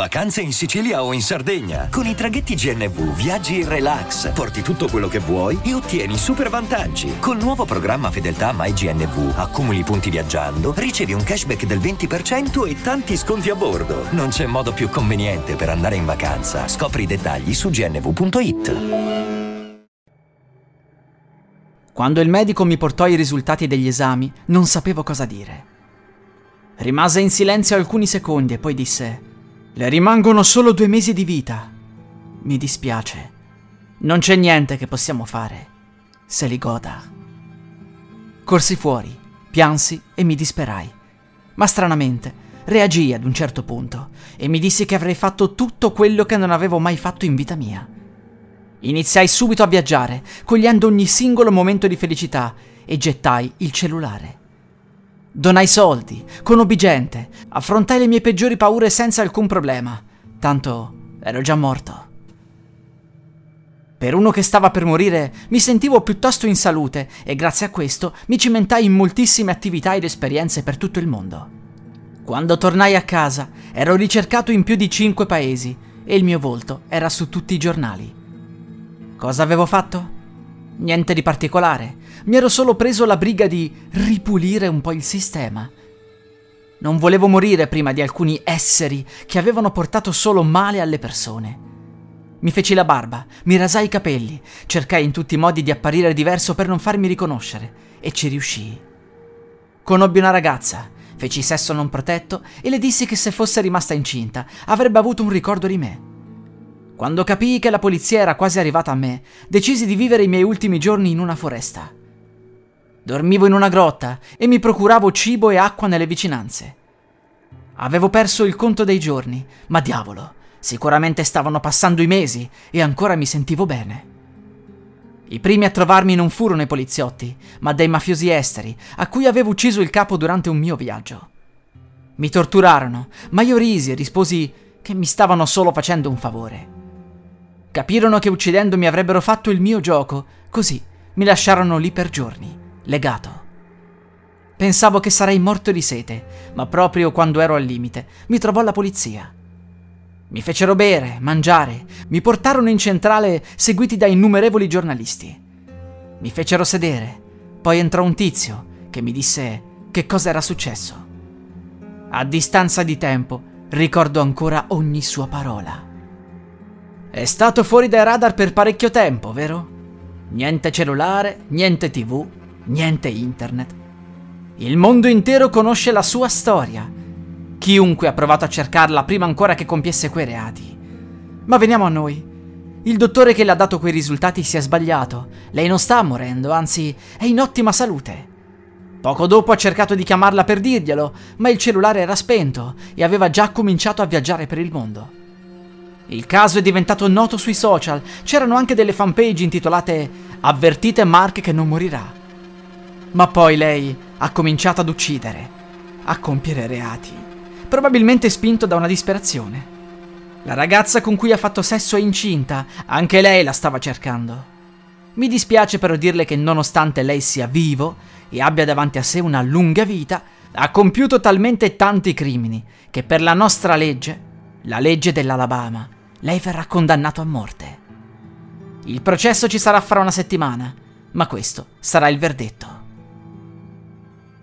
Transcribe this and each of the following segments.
Vacanze in Sicilia o in Sardegna. Con i traghetti GNV viaggi in relax, porti tutto quello che vuoi e ottieni super vantaggi. Col nuovo programma Fedeltà MyGNV accumuli punti viaggiando, ricevi un cashback del 20% e tanti sconti a bordo. Non c'è modo più conveniente per andare in vacanza. Scopri i dettagli su gnv.it. Quando il medico mi portò i risultati degli esami, non sapevo cosa dire. Rimase in silenzio alcuni secondi e poi disse: Le rimangono solo due mesi di vita. Mi dispiace. Non c'è niente che possiamo fare. Se li goda. Corsi fuori, piansi e mi disperai. Ma stranamente reagii ad un certo punto e mi dissi che avrei fatto tutto quello che non avevo mai fatto in vita mia. Iniziai subito a viaggiare, cogliendo ogni singolo momento di felicità e gettai il cellulare. Donai soldi, conobbi gente, affrontai le mie peggiori paure senza alcun problema, tanto ero già morto. Per uno che stava per morire mi sentivo piuttosto in salute e grazie a questo mi cimentai in moltissime attività ed esperienze per tutto il mondo. Quando tornai a casa ero ricercato in più di cinque paesi e il mio volto era su tutti i giornali. Cosa avevo fatto? Niente di particolare, mi ero solo preso la briga di ripulire un po' il sistema. Non volevo morire prima di alcuni esseri che avevano portato solo male alle persone. Mi feci la barba, mi rasai i capelli, cercai in tutti i modi di apparire diverso per non farmi riconoscere e ci riuscii. Conobbi una ragazza, feci sesso non protetto e le dissi che se fosse rimasta incinta avrebbe avuto un ricordo di me. Quando capii che la polizia era quasi arrivata a me, decisi di vivere i miei ultimi giorni in una foresta. Dormivo in una grotta e mi procuravo cibo e acqua nelle vicinanze. Avevo perso il conto dei giorni, ma diavolo, Sicuramente stavano passando i mesi e ancora mi sentivo bene. I primi a trovarmi non furono i poliziotti, ma dei mafiosi esteri, a cui avevo ucciso il capo durante un mio viaggio. Mi torturarono, ma io risi e risposi che mi stavano solo facendo un favore. Capirono che uccidendomi avrebbero fatto il mio gioco, così mi lasciarono lì per giorni, legato. Pensavo che sarei morto di sete, ma proprio quando ero al limite mi trovò la polizia. Mi fecero bere, mangiare, mi portarono in centrale seguiti da innumerevoli giornalisti. Mi fecero sedere, poi entrò un tizio che mi disse che cosa era successo. A distanza di tempo ricordo ancora ogni sua parola. È stato fuori dai radar per parecchio tempo, vero? Niente cellulare, niente tv, niente internet. Il mondo intero conosce la sua storia Chiunque ha provato a cercarla prima ancora che compiesse quei reati. Ma veniamo a noi. Il dottore che le ha dato quei risultati si è sbagliato. Lei non sta morendo, anzi è in ottima salute. Poco dopo ha cercato di chiamarla per dirglielo, ma il cellulare era spento e aveva già cominciato a viaggiare per il mondo. Il caso è diventato noto sui social, c'erano anche delle fanpage intitolate Avvertite Mark che non morirà. Ma poi lei ha cominciato ad uccidere, a compiere reati probabilmente spinto da una disperazione. La ragazza con cui ha fatto sesso è incinta, anche lei la stava cercando. Mi dispiace però dirle che nonostante lei sia vivo e abbia davanti a sé una lunga vita, ha compiuto talmente tanti crimini che per la nostra legge, la legge dell'Alabama, lei verrà condannato a morte. Il processo ci sarà fra una settimana, ma questo sarà il verdetto.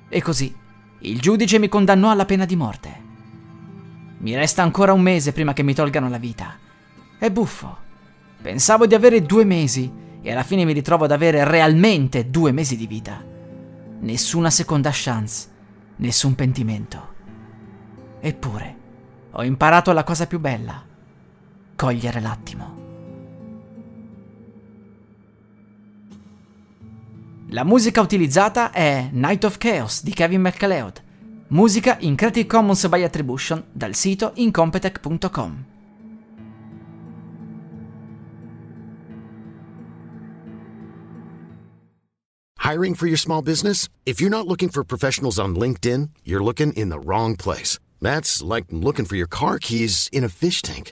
E così il giudice mi condannò alla pena di morte. Mi resta ancora un mese prima che mi tolgano la vita. È buffo. Pensavo di avere due mesi e alla fine mi ritrovo ad avere realmente due mesi di vita. Nessuna seconda chance, nessun pentimento. Eppure, ho imparato la cosa più bella, cogliere l'attimo. La musica utilizzata è Night of Chaos di Kevin McLeod Musica in Creative Commons by Attribution dal sito incompetech.com. Hiring for your small business? If you're not looking for professionals on LinkedIn, you're looking in the wrong place. That's like looking for your car keys in a fish tank.